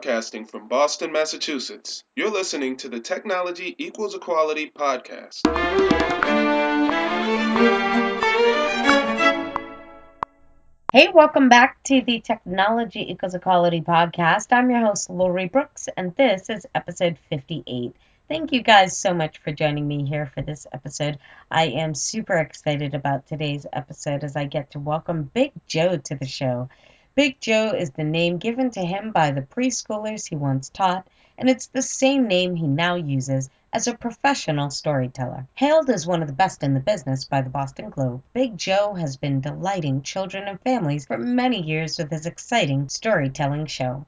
Broadcasting from Boston, Massachusetts, you're listening to the Technology Equals Equality podcast. Hey, welcome back to the Technology Equals Equality podcast. I'm your host, Lori Brooks, and this is episode 58. Thank you guys so much for joining me here for this episode. I am super excited about today's episode as I get to welcome Big Joe to the show. Big Joe is the name given to him by the preschoolers he once taught, and it's the same name he now uses as a professional storyteller. Hailed as one of the best in the business by the Boston Globe, Big Joe has been delighting children and families for many years with his exciting storytelling show.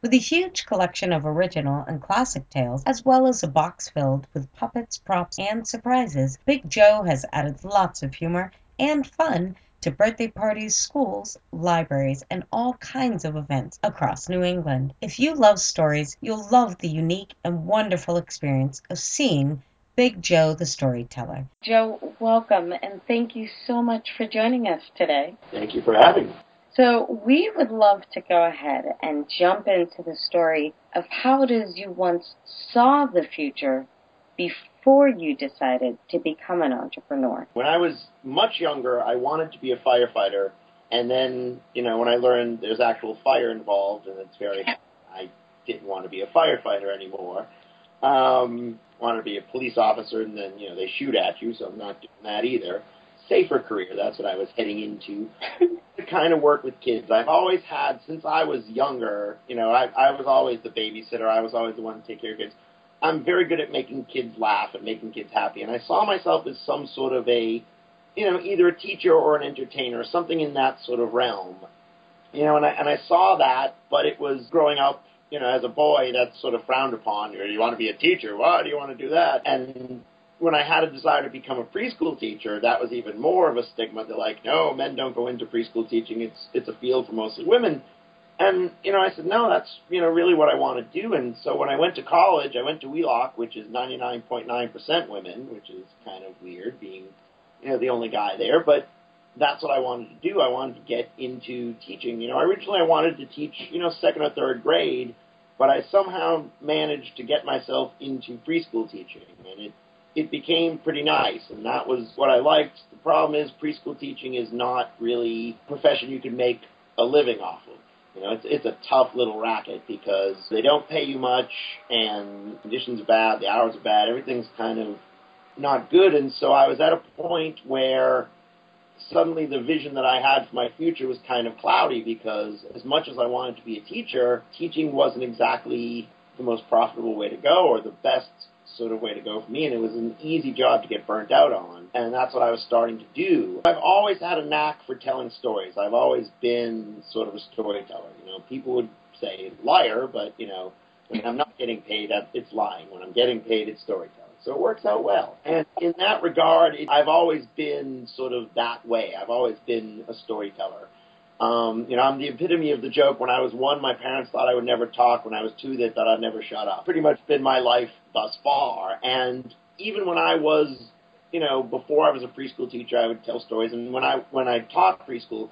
With a huge collection of original and classic tales, as well as a box filled with puppets, props, and surprises, Big Joe has added lots of humor and fun to birthday parties, schools, libraries, and all kinds of events across New England. If you love stories, you'll love the unique and wonderful experience of seeing Big Joe the Storyteller. Joe, welcome and thank you so much for joining us today. Thank you for having me. So, we would love to go ahead and jump into the story of how it is you once saw the future before you decided to become an entrepreneur? When I was much younger, I wanted to be a firefighter. And then, you know, when I learned there's actual fire involved and it's very, I didn't want to be a firefighter anymore. Um, wanted to be a police officer and then, you know, they shoot at you, so I'm not doing that either. Safer career, that's what I was heading into. to kind of work with kids. I've always had, since I was younger, you know, I, I was always the babysitter. I was always the one to take care of kids. I'm very good at making kids laugh and making kids happy. And I saw myself as some sort of a, you know, either a teacher or an entertainer, something in that sort of realm. You know, and I and I saw that, but it was growing up, you know, as a boy, that's sort of frowned upon. You, you want to be a teacher? Why do you want to do that? And when I had a desire to become a preschool teacher, that was even more of a stigma. They're like, no, men don't go into preschool teaching. It's it's a field for mostly women. And, you know, I said, no, that's, you know, really what I want to do. And so when I went to college, I went to Wheelock, which is 99.9% women, which is kind of weird being, you know, the only guy there. But that's what I wanted to do. I wanted to get into teaching. You know, originally I wanted to teach, you know, second or third grade, but I somehow managed to get myself into preschool teaching. And it, it became pretty nice, and that was what I liked. The problem is preschool teaching is not really a profession you can make a living off of. You know, it's it's a tough little racket because they don't pay you much, and conditions are bad, the hours are bad, everything's kind of not good. And so I was at a point where suddenly the vision that I had for my future was kind of cloudy because as much as I wanted to be a teacher, teaching wasn't exactly the most profitable way to go or the best sort of way to go for me, and it was an easy job to get burnt out on, and that's what I was starting to do. I've always had a knack for telling stories. I've always been sort of a storyteller. You know, people would say liar, but you know, when I'm not getting paid, it's lying. When I'm getting paid, it's storytelling. So it works out well. And in that regard, I've always been sort of that way. I've always been a storyteller. Um, you know, I'm the epitome of the joke. When I was one, my parents thought I would never talk. When I was two, they thought I'd never shut up. Pretty much been my life thus far. And even when I was, you know, before I was a preschool teacher, I would tell stories. And when I when I taught preschool,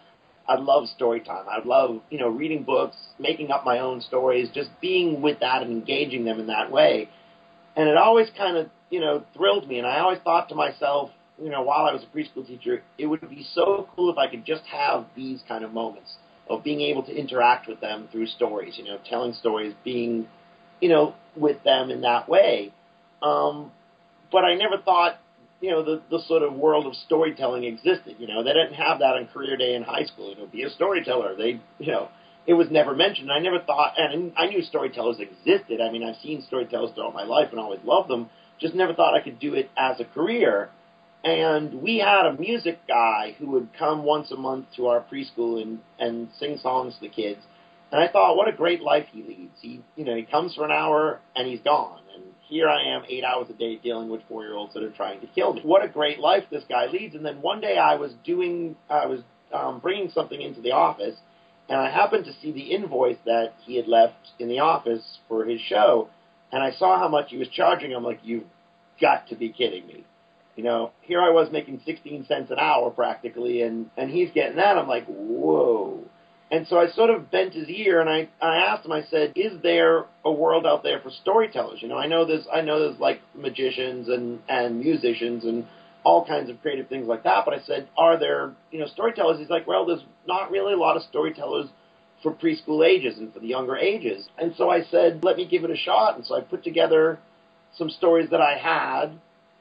I'd love story time. I'd love, you know, reading books, making up my own stories, just being with that and engaging them in that way. And it always kind of, you know, thrilled me. And I always thought to myself, you know, while I was a preschool teacher, it would be so cool if I could just have these kind of moments of being able to interact with them through stories, you know, telling stories, being, you know, with them in that way. Um, but I never thought, you know, the, the sort of world of storytelling existed. You know, they didn't have that on career day in high school. You know, be a storyteller. They, you know, it was never mentioned. I never thought, and I knew storytellers existed. I mean, I've seen storytellers throughout my life and always loved them. Just never thought I could do it as a career. And we had a music guy who would come once a month to our preschool and, and sing songs to the kids. And I thought, what a great life he leads. He, you know, he comes for an hour and he's gone. And here I am, eight hours a day, dealing with four-year-olds that are trying to kill me. What a great life this guy leads. And then one day I was doing, I was um, bringing something into the office, and I happened to see the invoice that he had left in the office for his show. And I saw how much he was charging. I'm like, you've got to be kidding me. You know, here I was making 16 cents an hour practically, and and he's getting that. I'm like, whoa. And so I sort of bent his ear and I, I asked him, I said, is there a world out there for storytellers? You know, I know there's, I know there's like magicians and, and musicians and all kinds of creative things like that. But I said, are there, you know, storytellers? He's like, well, there's not really a lot of storytellers for preschool ages and for the younger ages. And so I said, let me give it a shot. And so I put together some stories that I had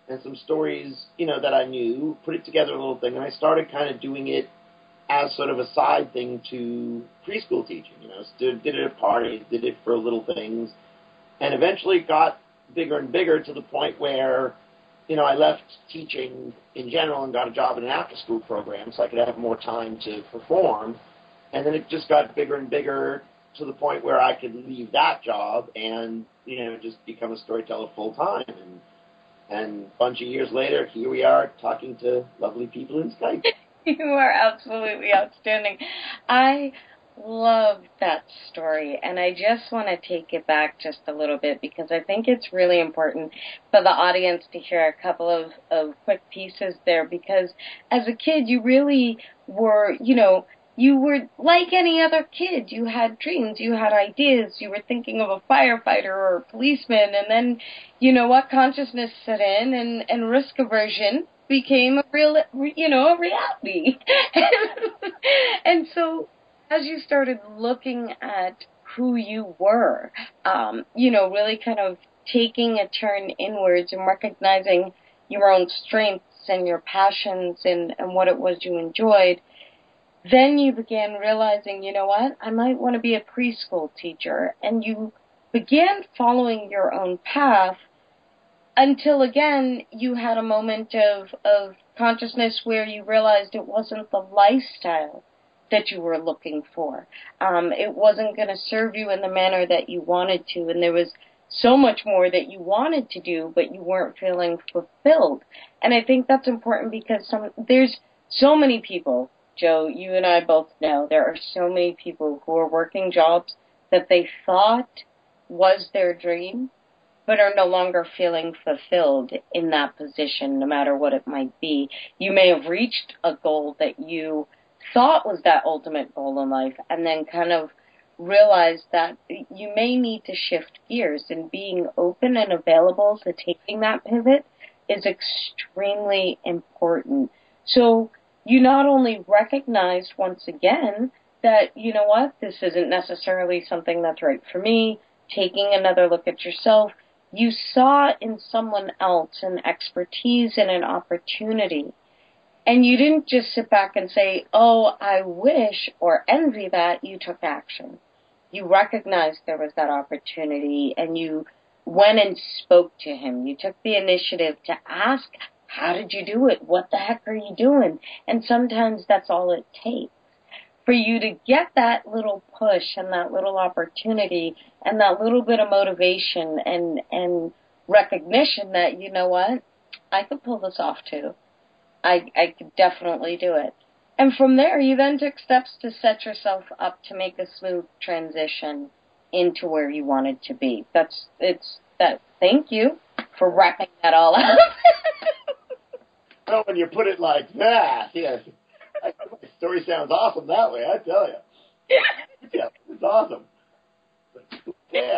and some stories, you know, that I knew, put it together a little thing, and I started kind of doing it as sort of a side thing to preschool teaching. You know, did, did it at parties, did it for little things, and eventually got bigger and bigger to the point where, you know, I left teaching in general and got a job in an after-school program so I could have more time to perform. And then it just got bigger and bigger to the point where I could leave that job and, you know, just become a storyteller full time. And, and a bunch of years later, here we are talking to lovely people in Skype. you are absolutely outstanding. I love that story and I just want to take it back just a little bit because I think it's really important for the audience to hear a couple of, of quick pieces there because as a kid you really were, you know, you were like any other kid. You had dreams, you had ideas, you were thinking of a firefighter or a policeman and then you know what consciousness set in and, and risk aversion became a real, you know, a reality. and so as you started looking at who you were, um, you know, really kind of taking a turn inwards and recognizing your own strengths and your passions and, and what it was you enjoyed, then you began realizing, you know what, I might want to be a preschool teacher. And you began following your own path until again you had a moment of of consciousness where you realized it wasn't the lifestyle that you were looking for. Um, it wasn't going to serve you in the manner that you wanted to, and there was so much more that you wanted to do, but you weren't feeling fulfilled. And I think that's important because some there's so many people, Joe. You and I both know there are so many people who are working jobs that they thought was their dream, but are no longer feeling fulfilled in that position, no matter what it might be. You may have reached a goal that you thought was that ultimate goal in life and then kind of realized that you may need to shift gears and being open and available to taking that pivot is extremely important. So you not only recognized once again that, you know what, this isn't necessarily something that's right for me, taking another look at yourself, you saw in someone else an expertise and an opportunity. And you didn't just sit back and say, oh, I wish or envy that, you took action. You recognized there was that opportunity and you went and spoke to him. You took the initiative to ask, how did you do it? What the heck are you doing? And sometimes that's all it takes for you to get that little push and that little opportunity and that little bit of motivation and and recognition that you know what I could pull this off too. I I could definitely do it. And from there, you then took steps to set yourself up to make a smooth transition into where you wanted to be. That's it's that. Thank you for wrapping that all up. well, when you put it like that, yes. my story sounds awesome that way. I tell you. yeah, it's awesome. yeah.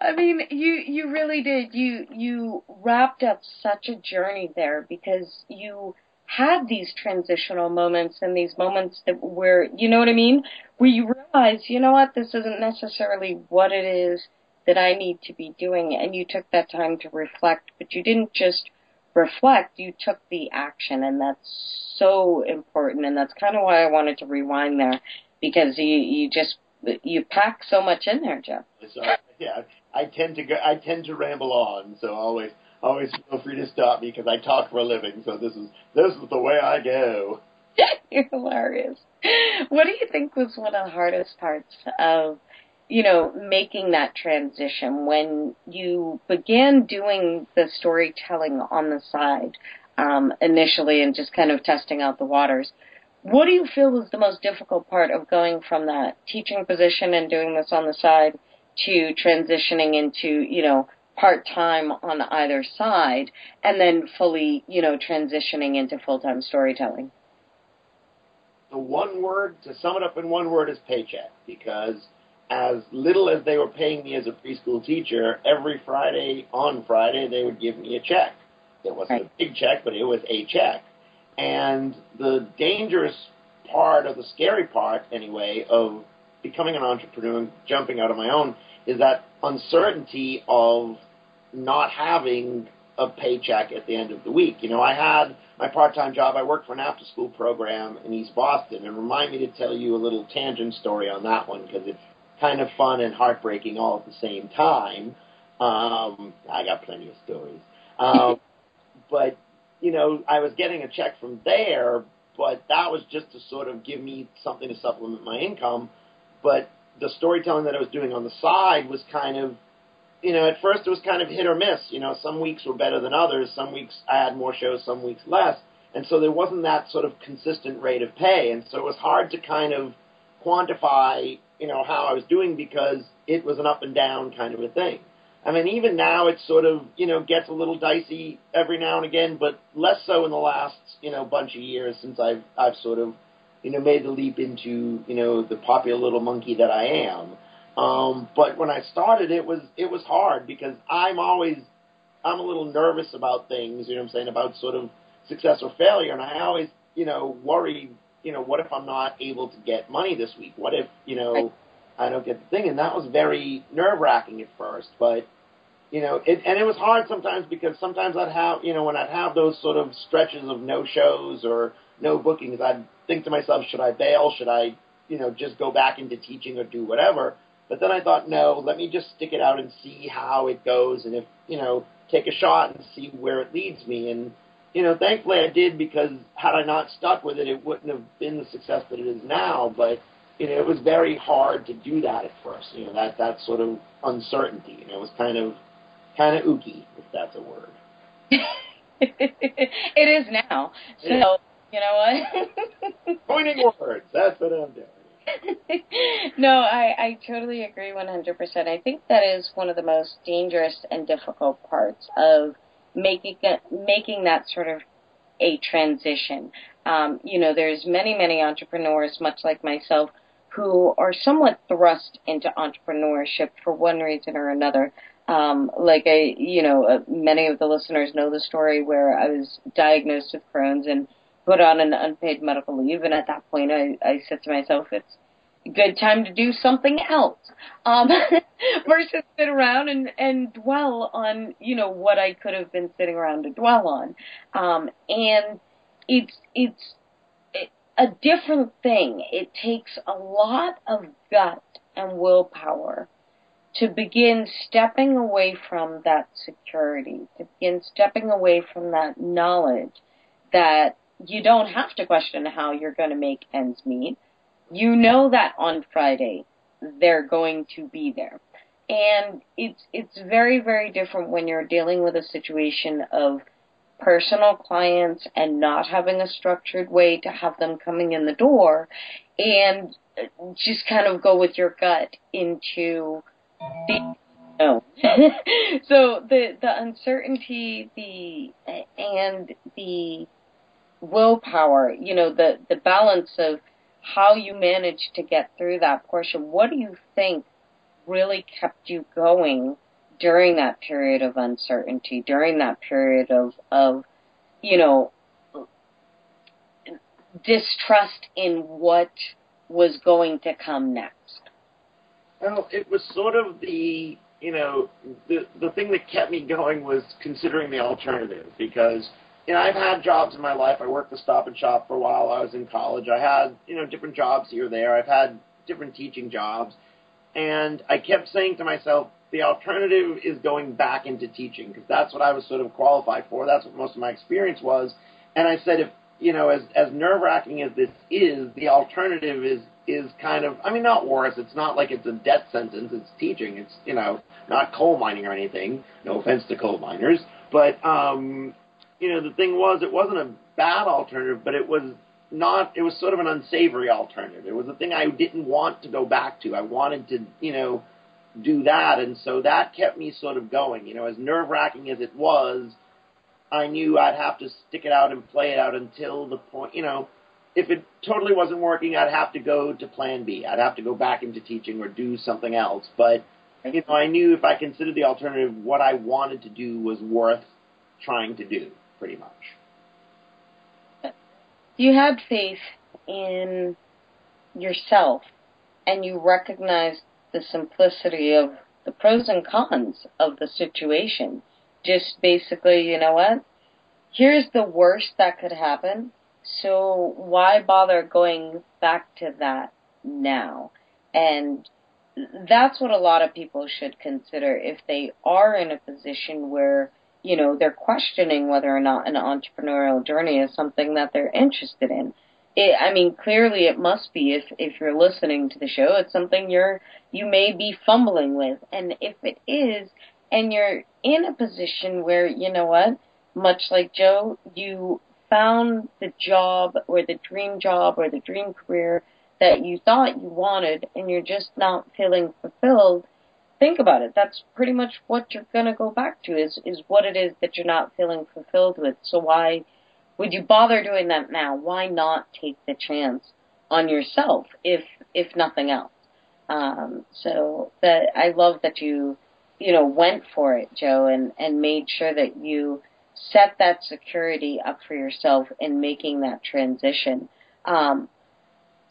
I mean, you you really did. You you wrapped up such a journey there because you had these transitional moments and these moments that where you know what I mean, where you realize, you know what, this isn't necessarily what it is that I need to be doing, and you took that time to reflect, but you didn't just reflect, you took the action, and that's so important. And that's kind of why I wanted to rewind there because you you just you pack so much in there, Jeff. So, uh, yeah, I tend to go. I tend to ramble on, so always always feel free to stop me because I talk for a living. So this is this is the way I go. You're hilarious. What do you think was one of the hardest parts of you know, making that transition when you began doing the storytelling on the side um, initially and just kind of testing out the waters. What do you feel was the most difficult part of going from that teaching position and doing this on the side to transitioning into, you know, part time on either side and then fully, you know, transitioning into full time storytelling? the one word to sum it up in one word is paycheck because as little as they were paying me as a preschool teacher, every Friday on Friday they would give me a check. It wasn't a big check, but it was a check. And the dangerous part, or the scary part anyway, of becoming an entrepreneur and jumping out on my own is that uncertainty of not having a paycheck at the end of the week. You know, I had my part-time job. I worked for an after-school program in East Boston, and remind me to tell you a little tangent story on that one because it's kind of fun and heartbreaking all at the same time. Um, I got plenty of stories, um, but you know, I was getting a check from there, but that was just to sort of give me something to supplement my income. But the storytelling that I was doing on the side was kind of you know, at first it was kind of hit or miss. You know, some weeks were better than others. Some weeks I had more shows, some weeks less. And so there wasn't that sort of consistent rate of pay. And so it was hard to kind of quantify, you know, how I was doing because it was an up and down kind of a thing. I mean, even now it sort of, you know, gets a little dicey every now and again, but less so in the last, you know, bunch of years since I've, I've sort of, you know, made the leap into, you know, the popular little monkey that I am. Um, but when I started, it was it was hard because I'm always I'm a little nervous about things. You know what I'm saying about sort of success or failure, and I always you know worry. You know, what if I'm not able to get money this week? What if you know I don't get the thing? And that was very nerve wracking at first, but you know, it, and it was hard sometimes because sometimes I'd have, you know, when I'd have those sort of stretches of no shows or no bookings, I'd think to myself, should I bail? Should I, you know, just go back into teaching or do whatever? But then I thought, no, let me just stick it out and see how it goes, and if you know, take a shot and see where it leads me. And you know, thankfully I did because had I not stuck with it, it wouldn't have been the success that it is now. But you know, it was very hard to do that at first. You know, that that sort of uncertainty. You know, it was kind of kind of ooky, if that's a word. it is now. So, you know what? Pointing words. That's what I'm doing. no, I, I totally agree 100%. I think that is one of the most dangerous and difficult parts of making making that sort of a transition. Um, you know, there's many, many entrepreneurs, much like myself, who are somewhat thrust into entrepreneurship for one reason or another. Um, like I, you know, uh, many of the listeners know the story where I was diagnosed with Crohn's and put on an unpaid medical leave, and at that point, I, I said to myself, it's good time to do something else, um, versus sit around and and dwell on, you know, what I could have been sitting around to dwell on, um, and it's it's a different thing. It takes a lot of gut and willpower to begin stepping away from that security, to begin stepping away from that knowledge that you don't have to question how you're going to make ends meet. You know that on Friday they're going to be there. And it's it's very very different when you're dealing with a situation of personal clients and not having a structured way to have them coming in the door and just kind of go with your gut into the no. so the the uncertainty the and the willpower you know the the balance of how you manage to get through that portion. What do you think really kept you going during that period of uncertainty during that period of of you know distrust in what was going to come next? Well, it was sort of the you know the the thing that kept me going was considering the alternative because you know I've had jobs in my life. I worked the Stop and Shop for a while. I was in college. I had you know different jobs here or there. I've had different teaching jobs, and I kept saying to myself, the alternative is going back into teaching because that's what I was sort of qualified for. That's what most of my experience was. And I said, if you know, as as nerve wracking as this is, the alternative is is kind of, I mean, not worse. It's not like it's a death sentence. It's teaching. It's you know, not coal mining or anything. No offense to coal miners, but um, you know, the thing was, it wasn't a bad alternative, but it was not. It was sort of an unsavory alternative. It was a thing I didn't want to go back to. I wanted to, you know, do that, and so that kept me sort of going. You know, as nerve wracking as it was, I knew I'd have to stick it out and play it out until the point. You know, if it totally wasn't working, I'd have to go to Plan B. I'd have to go back into teaching or do something else. But you know, I knew if I considered the alternative, what I wanted to do was worth trying to do, pretty much. You had faith in yourself, and you recognized the simplicity of the pros and cons of the situation. Just basically, you know what? Here's the worst that could happen. So why bother going back to that now? And that's what a lot of people should consider if they are in a position where you know they're questioning whether or not an entrepreneurial journey is something that they're interested in. It, i mean clearly it must be if if you're listening to the show it's something you're you may be fumbling with. And if it is and you're in a position where you know what much like joe you found the job or the dream job or the dream career that you thought you wanted and you're just not feeling fulfilled, think about it. That's pretty much what you're going to go back to is, is what it is that you're not feeling fulfilled with. So why would you bother doing that now? Why not take the chance on yourself if, if nothing else? Um, so that I love that you, you know, went for it, Joe, and, and made sure that you set that security up for yourself in making that transition. Um,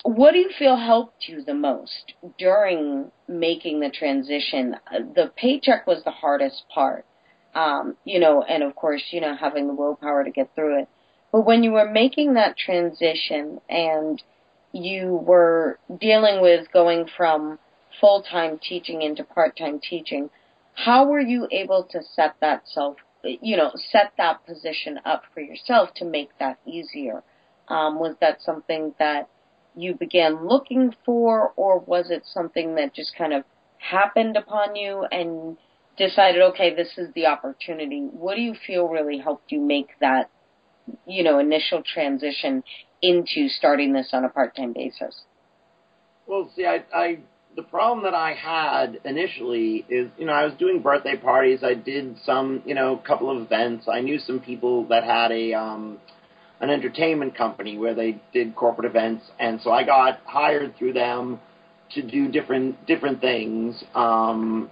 what do you feel helped you the most during making the transition? The paycheck was the hardest part, um, you know, and of course, you know, having the willpower to get through it. But when you were making that transition and you were dealing with going from full time teaching into part time teaching, how were you able to set that self, you know, set that position up for yourself to make that easier? Um, was that something that you began looking for, or was it something that just kind of happened upon you and decided, okay, this is the opportunity? What do you feel really helped you make that, you know, initial transition into starting this on a part-time basis? Well, see, I, I the problem that I had initially is, you know, I was doing birthday parties. I did some, you know, couple of events. I knew some people that had a um, an entertainment company where they did corporate events, and so I got hired through them to do different different things, um,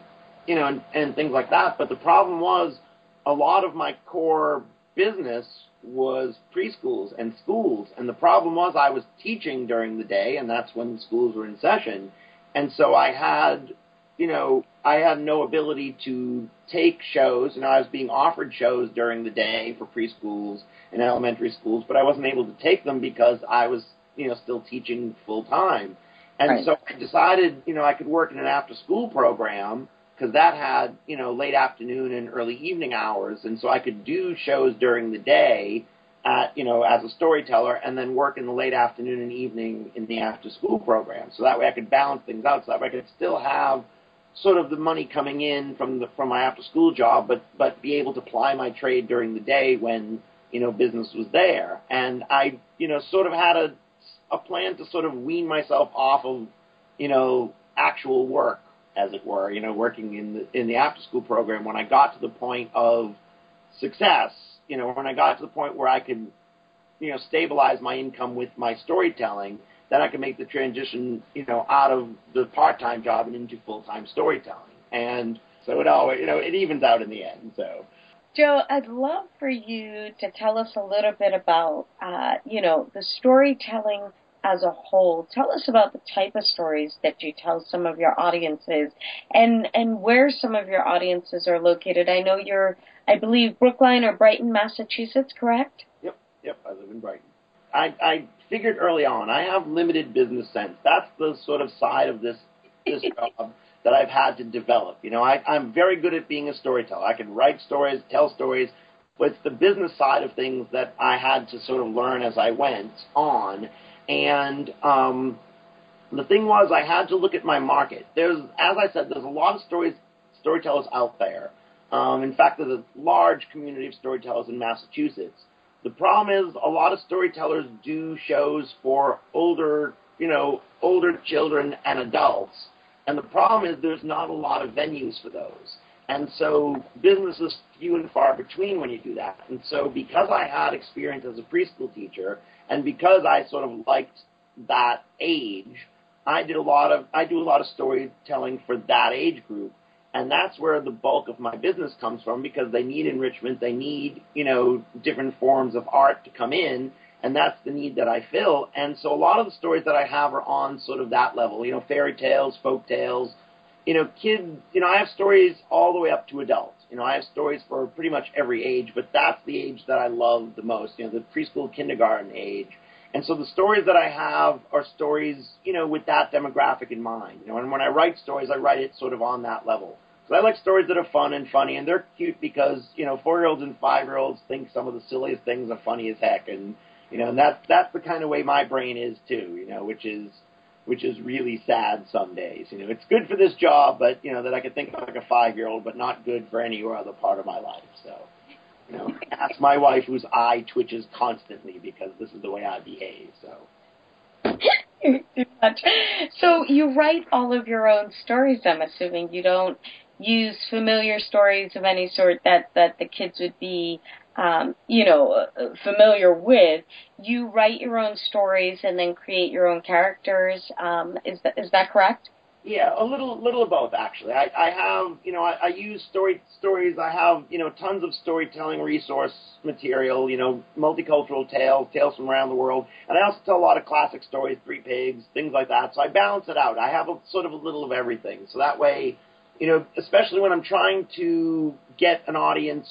you know, and, and things like that. But the problem was a lot of my core business was preschools and schools, and the problem was I was teaching during the day, and that's when the schools were in session, and so I had, you know, I had no ability to take shows, and I was being offered shows during the day for preschools and elementary schools, but I wasn't able to take them because I was, you know, still teaching full time. And right. so I decided, you know, I could work in an after school program because that had, you know, late afternoon and early evening hours. And so I could do shows during the day at, you know, as a storyteller and then work in the late afternoon and evening in the after school program. So that way I could balance things out so that way I could still have sort of the money coming in from the from my after school job, but but be able to ply my trade during the day when you know, business was there. And I, you know, sort of had a, a plan to sort of wean myself off of, you know, actual work, as it were, you know, working in the, in the after school program when I got to the point of success, you know, when I got to the point where I could, you know, stabilize my income with my storytelling, then I can make the transition, you know, out of the part-time job and into full-time storytelling. And so it always, you know, it evens out in the end. So, Joe, I'd love for you to tell us a little bit about, uh, you know, the storytelling as a whole. Tell us about the type of stories that you tell some of your audiences, and and where some of your audiences are located. I know you're, I believe, Brookline or Brighton, Massachusetts, correct? Yep, yep. I live in Brighton. I, I figured early on I have limited business sense. That's the sort of side of this this job that I've had to develop. You know, I, I'm very good at being a storyteller. I can write stories, tell stories, but it's the business side of things that I had to sort of learn as I went on. And um, the thing was, I had to look at my market. There's, as I said, there's a lot of stories, storytellers out there. Um, in fact, there's a large community of storytellers in Massachusetts. The problem is, a lot of storytellers do shows for older, you know, older children and adults and the problem is there's not a lot of venues for those. And so business is few and far between when you do that. And so because I had experience as a preschool teacher and because I sort of liked that age, I did a lot of I do a lot of storytelling for that age group. And that's where the bulk of my business comes from because they need enrichment, they need, you know, different forms of art to come in, and that's the need that I fill. And so a lot of the stories that I have are on sort of that level, you know, fairy tales, folk tales, you know, kids, you know, I have stories all the way up to adults. You know, I have stories for pretty much every age, but that's the age that I love the most, you know, the preschool, kindergarten age. And so the stories that I have are stories, you know, with that demographic in mind. You know, and when I write stories, I write it sort of on that level. So I like stories that are fun and funny, and they're cute because, you know, four-year-olds and five-year-olds think some of the silliest things are funny as heck, and you know, and that's that's the kind of way my brain is too. You know, which is which is really sad some days. You know, it's good for this job, but you know that I could think like a five year old, but not good for any other part of my life. So, you know, ask my wife whose eye twitches constantly because this is the way I behave. So. So you write all of your own stories. I'm assuming you don't use familiar stories of any sort that that the kids would be um, you know, familiar with, you write your own stories and then create your own characters. Um, is that is that correct? Yeah, a little little of both actually. I, I have you know I, I use story stories. I have you know tons of storytelling resource material. You know, multicultural tales, tales from around the world, and I also tell a lot of classic stories, Three Pigs, things like that. So I balance it out. I have a sort of a little of everything. So that way, you know, especially when I'm trying to get an audience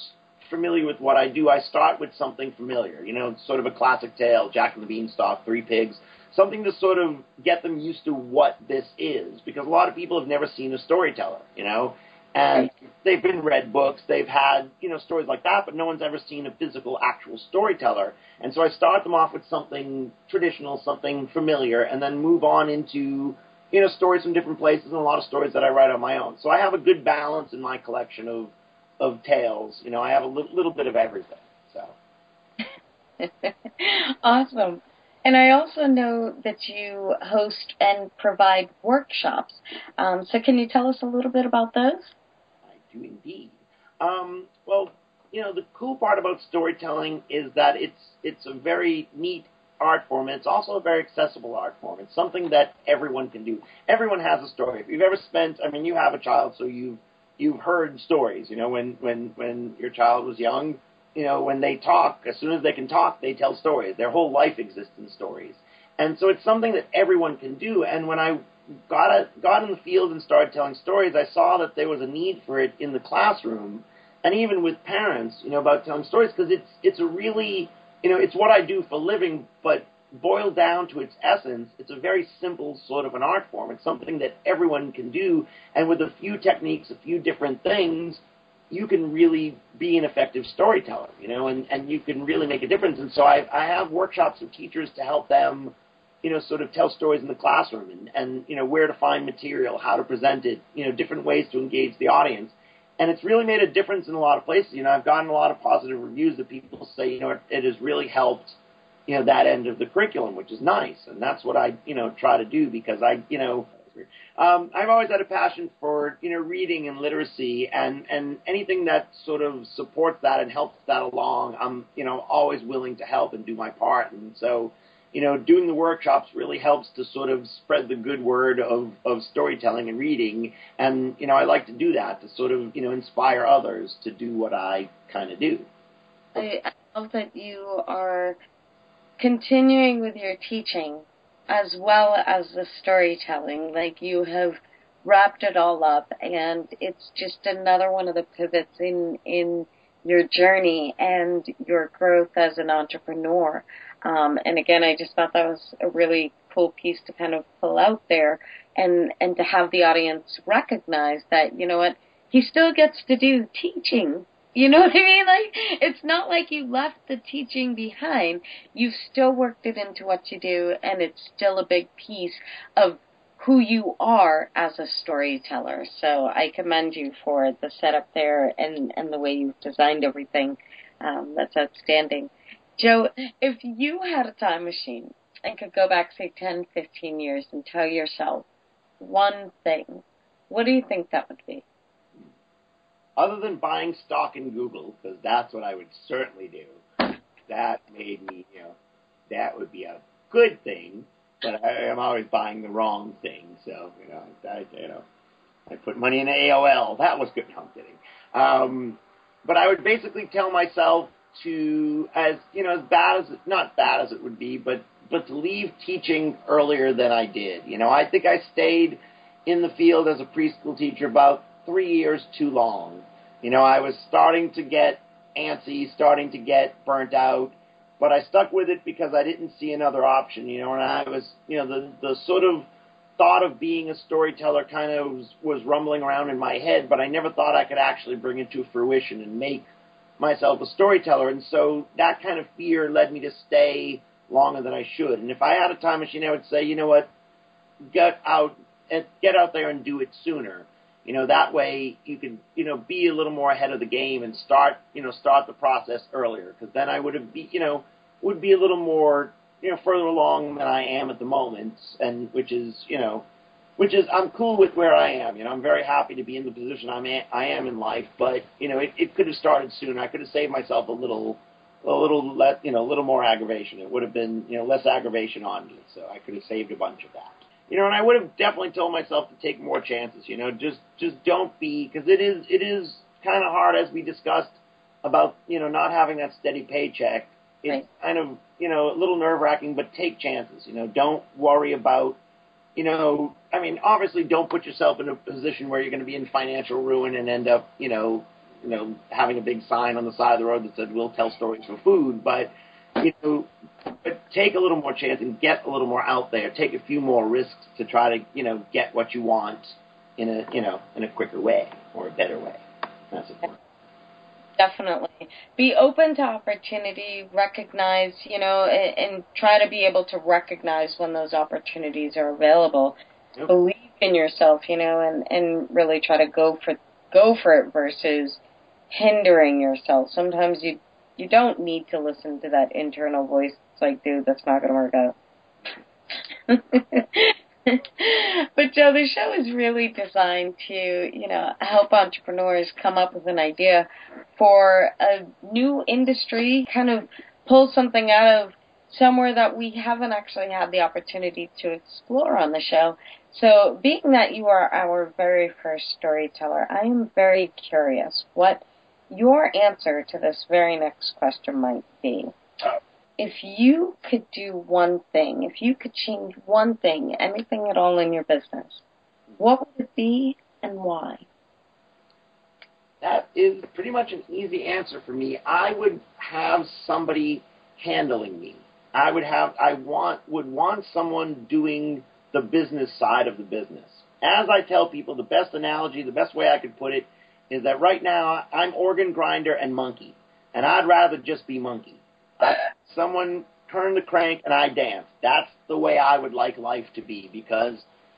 familiar with what I do, I start with something familiar. You know, sort of a classic tale, Jack and the Beanstalk, Three Pigs, something to sort of get them used to what this is, because a lot of people have never seen a storyteller. You know, and they've been read books, they've had you know stories like that, but no one's ever seen a physical, actual storyteller. And so I start them off with something traditional, something familiar, and then move on into you know stories from different places and a lot of stories that I write on my own. So I have a good balance in my collection of of tales. You know, I have a little, little bit of everything. So awesome. And I also know that you host and provide workshops. Um, so can you tell us a little bit about those? I do indeed. Um, well, you know, the cool part about storytelling is that it's it's a very neat art form, and it's also a very accessible art form. It's something that everyone can do. Everyone has a story. If you've ever spent, I mean, you have a child, so you've you've heard stories. You know, when when when your child was young, you know, when they talk, as soon as they can talk, they tell stories. Their whole life exists in stories, and so it's something that everyone can do. And when I got a, got in the field and started telling stories, I saw that there was a need for it in the classroom, and even with parents, you know, about telling stories because it's it's a really you know it's what I do for a living, but boiled down to its essence, it's a very simple sort of an art form. It's something that everyone can do, and with a few techniques, a few different things, you can really be an effective storyteller, you know, and, and you can really make a difference. And so I, I have workshops with teachers to help them, you know, sort of tell stories in the classroom and, and, you know, where to find material, how to present it, you know, different ways to engage the audience. And it's really made a difference in a lot of places. You know, I've gotten a lot of positive reviews that people say, you know, it, it has really helped – you know, that end of the curriculum, which is nice. And that's what I, you know, try to do because I, you know, um, I've always had a passion for, you know, reading and literacy and, and anything that sort of supports that and helps that along. I'm, you know, always willing to help and do my part. And so, you know, doing the workshops really helps to sort of spread the good word of, of storytelling and reading. And, you know, I like to do that to sort of, you know, inspire others to do what I kind of do. I love that you are continuing with your teaching as well as the storytelling. Like you have wrapped it all up and it's just another one of the pivots in in your journey and your growth as an entrepreneur. Um, and again, I just thought that was a really cool piece to kind of pull out there and, and to have the audience recognize that, you know what, he still gets to do teaching you know what I mean? Like, it's not like you left the teaching behind. You've still worked it into what you do, and it's still a big piece of who you are as a storyteller. So I commend you for the setup there and, and the way you've designed everything. Um, that's outstanding. Joe, if you had a time machine and could go back, say, 10, 15 years and tell yourself one thing, what do you think that would be? Other than buying stock in Google, because that's what I would certainly do. That made me, you know, that would be a good thing. But I, I'm always buying the wrong thing, so you know, I, you know, I put money in AOL. That was good. No, I'm kidding. Um, but I would basically tell myself to, as you know, as bad as not bad as it would be, but but to leave teaching earlier than I did. You know, I think I stayed in the field as a preschool teacher about three years too long. You know, I was starting to get antsy, starting to get burnt out, but I stuck with it because I didn't see another option. You know, and I was, you know, the the sort of thought of being a storyteller kind of was, was rumbling around in my head, but I never thought I could actually bring it to fruition and make myself a storyteller. And so that kind of fear led me to stay longer than I should. And if I had a time machine, I would say, you know what, get out and get out there and do it sooner. You know, that way you can, you know, be a little more ahead of the game and start, you know, start the process earlier. Because then I would have be, you know, would be a little more, you know, further along than I am at the moment, and which is, you know, which is I'm cool with where I am. You know, I'm very happy to be in the position I'm in, I am in life. But you know, it, it could have started sooner. I could have saved myself a little, a little less, you know, a little more aggravation. It would have been, you know, less aggravation on me. So I could have saved a bunch of that. You know, and I would have definitely told myself to take more chances. You know, just just don't be because it is it is kind of hard as we discussed about you know not having that steady paycheck. It's Right. kind of you know a little nerve wracking, but take chances. You know, don't worry about you know, I mean, obviously, don't put yourself in a position where you're going to be in financial ruin and end up, you know, you know, having a big sign on the side of the road that said "We'll tell stories for food." But you know, but take a little more chance and get a little more out there. Take a few more risks to try to, you know, get what you want in a, you know, in a quicker way or a better way. That's important. Definitely. Be open to opportunity, recognize, you know, and, and try to be able to recognize when those opportunities are available. Yep. Believe in yourself, you know, and, and really try to go for go for it versus hindering yourself. Sometimes you you don't need to listen to that internal voice. It's like, dude, that's not going to work out. but Joe, the show is really designed to, you know, help entrepreneurs come up with an idea for a new industry, kind of pull something out of somewhere that we haven't actually had the opportunity to explore on the show. So, being that you are our very first storyteller, I am very curious what your answer to this very next question might be. If you could do one thing, if you could change one thing, anything at all in your business, what would it be and why? That is pretty much an easy answer for me. I would have somebody handling me. I would have I want would want someone doing the business side of the business. As I tell people, the best analogy, the best way I could put it is that right now I'm organ grinder and monkey, and I'd rather just be monkey. Someone turned the crank and I danced. That's the way I would like life to be because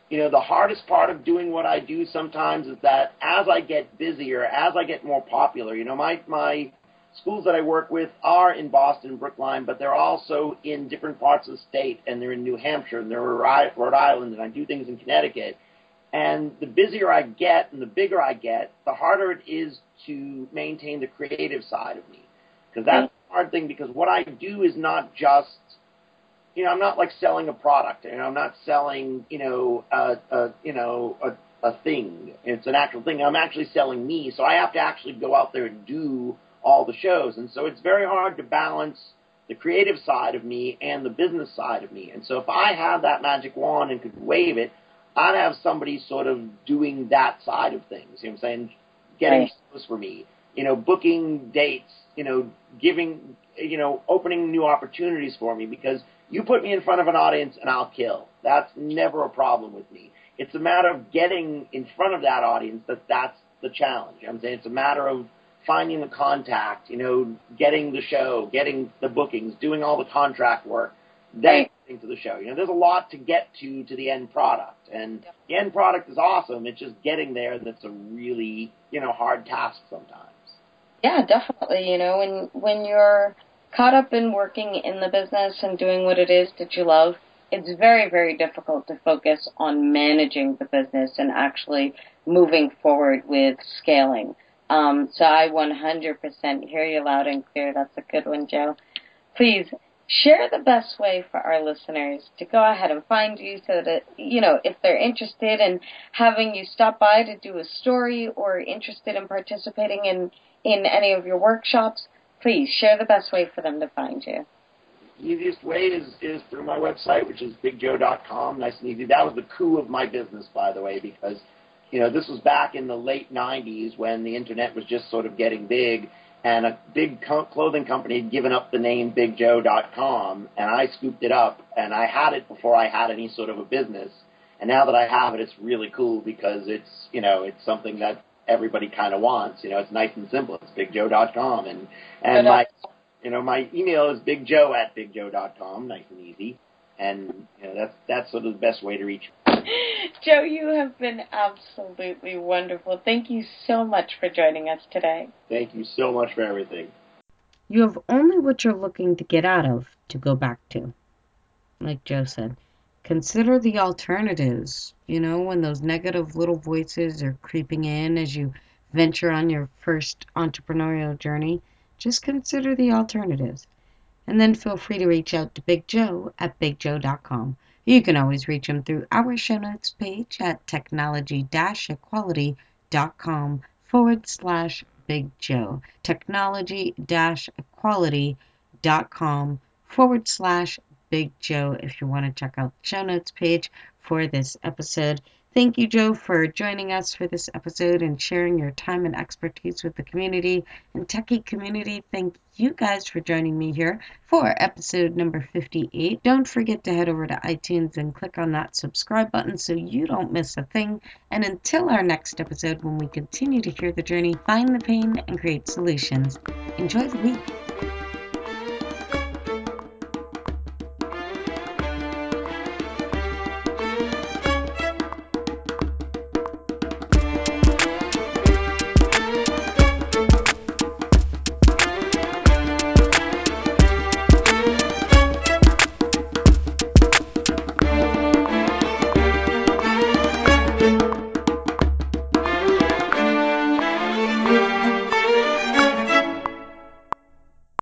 you know the hardest part of doing what I do sometimes is that as I get busier, as I get more popular, you know my my schools that I work with are in Boston, Brookline, but they're also in different parts of the state, and they're in New Hampshire, and they're in Rhode Island, and I do things in Connecticut. And the busier I get and the bigger I get, the harder it is to maintain the creative side of me. Because that's hard thing, because what I do is not just, you know, I'm not like selling a product, and I'm not selling, you know, a, a you know, a, a thing. It's an actual thing. I'm actually selling me, so I have to actually go out there and do all the shows. And so it's very hard to balance the creative side of me and the business side of me. And so if I had that magic wand and could wave it, I'd have somebody sort of doing that side of things. You know what I'm saying? Getting Right. shows for me, you know, booking dates, you know, giving, you know, opening new opportunities for me because you put me in front of an audience and I'll kill. That's never a problem with me. It's a matter of getting in front of that audience that that's the challenge. You know I'm saying it's a matter of finding the contact, you know, getting the show, getting the bookings, doing all the contract work, then getting to the show. You know, there's a lot to get to to the end product, and the end product is awesome. It's just getting there that's a really, you know, hard task sometimes. Yeah, definitely. You know, when when you're caught up in working in the business and doing what it is that you love, it's very, very difficult to focus on managing the business and actually moving forward with scaling. Um, so I 100% hear you loud and clear. That's a good one, Joe. Please share the best way for our listeners to go ahead and find you so that, you know, if they're interested in having you stop by to do a story or interested in participating in, in any of your workshops, please share the best way for them to find you. Easiest way is, is through my website, which is bigjoe.com. Nice and easy. That was the coup of my business, by the way, because, you know, this was back in the late 90s when the internet was just sort of getting big and a big co- clothing company had given up the name BigJoe.com, and I scooped it up, and I had it before I had any sort of a business. And now that I have it, it's really cool because it's you know it's something that everybody kind of wants. You know, it's nice and simple. It's BigJoe.com, and and uh, my you know my email is BigJoe at BigJoe.com, nice and easy. And you know that's that's sort of the best way to reach. Joe, you have been absolutely wonderful. Thank you so much for joining us today. Thank you so much for everything. You have only what you're looking to get out of to go back to. Like Joe said, consider the alternatives. You know, when those negative little voices are creeping in as you venture on your first entrepreneurial journey, just consider the alternatives. And then feel free to reach out to Big Joe at bigjoe.com. You can always reach him through our show notes page at technology-equality.com forward slash Big Joe. Technology-equality.com forward slash Big Joe if you want to check out the show notes page for this episode. Thank you, Joe, for joining us for this episode and sharing your time and expertise with the community and techie community. Thank you guys for joining me here for episode number 58. Don't forget to head over to iTunes and click on that subscribe button so you don't miss a thing. And until our next episode, when we continue to hear the journey, find the pain, and create solutions, enjoy the week.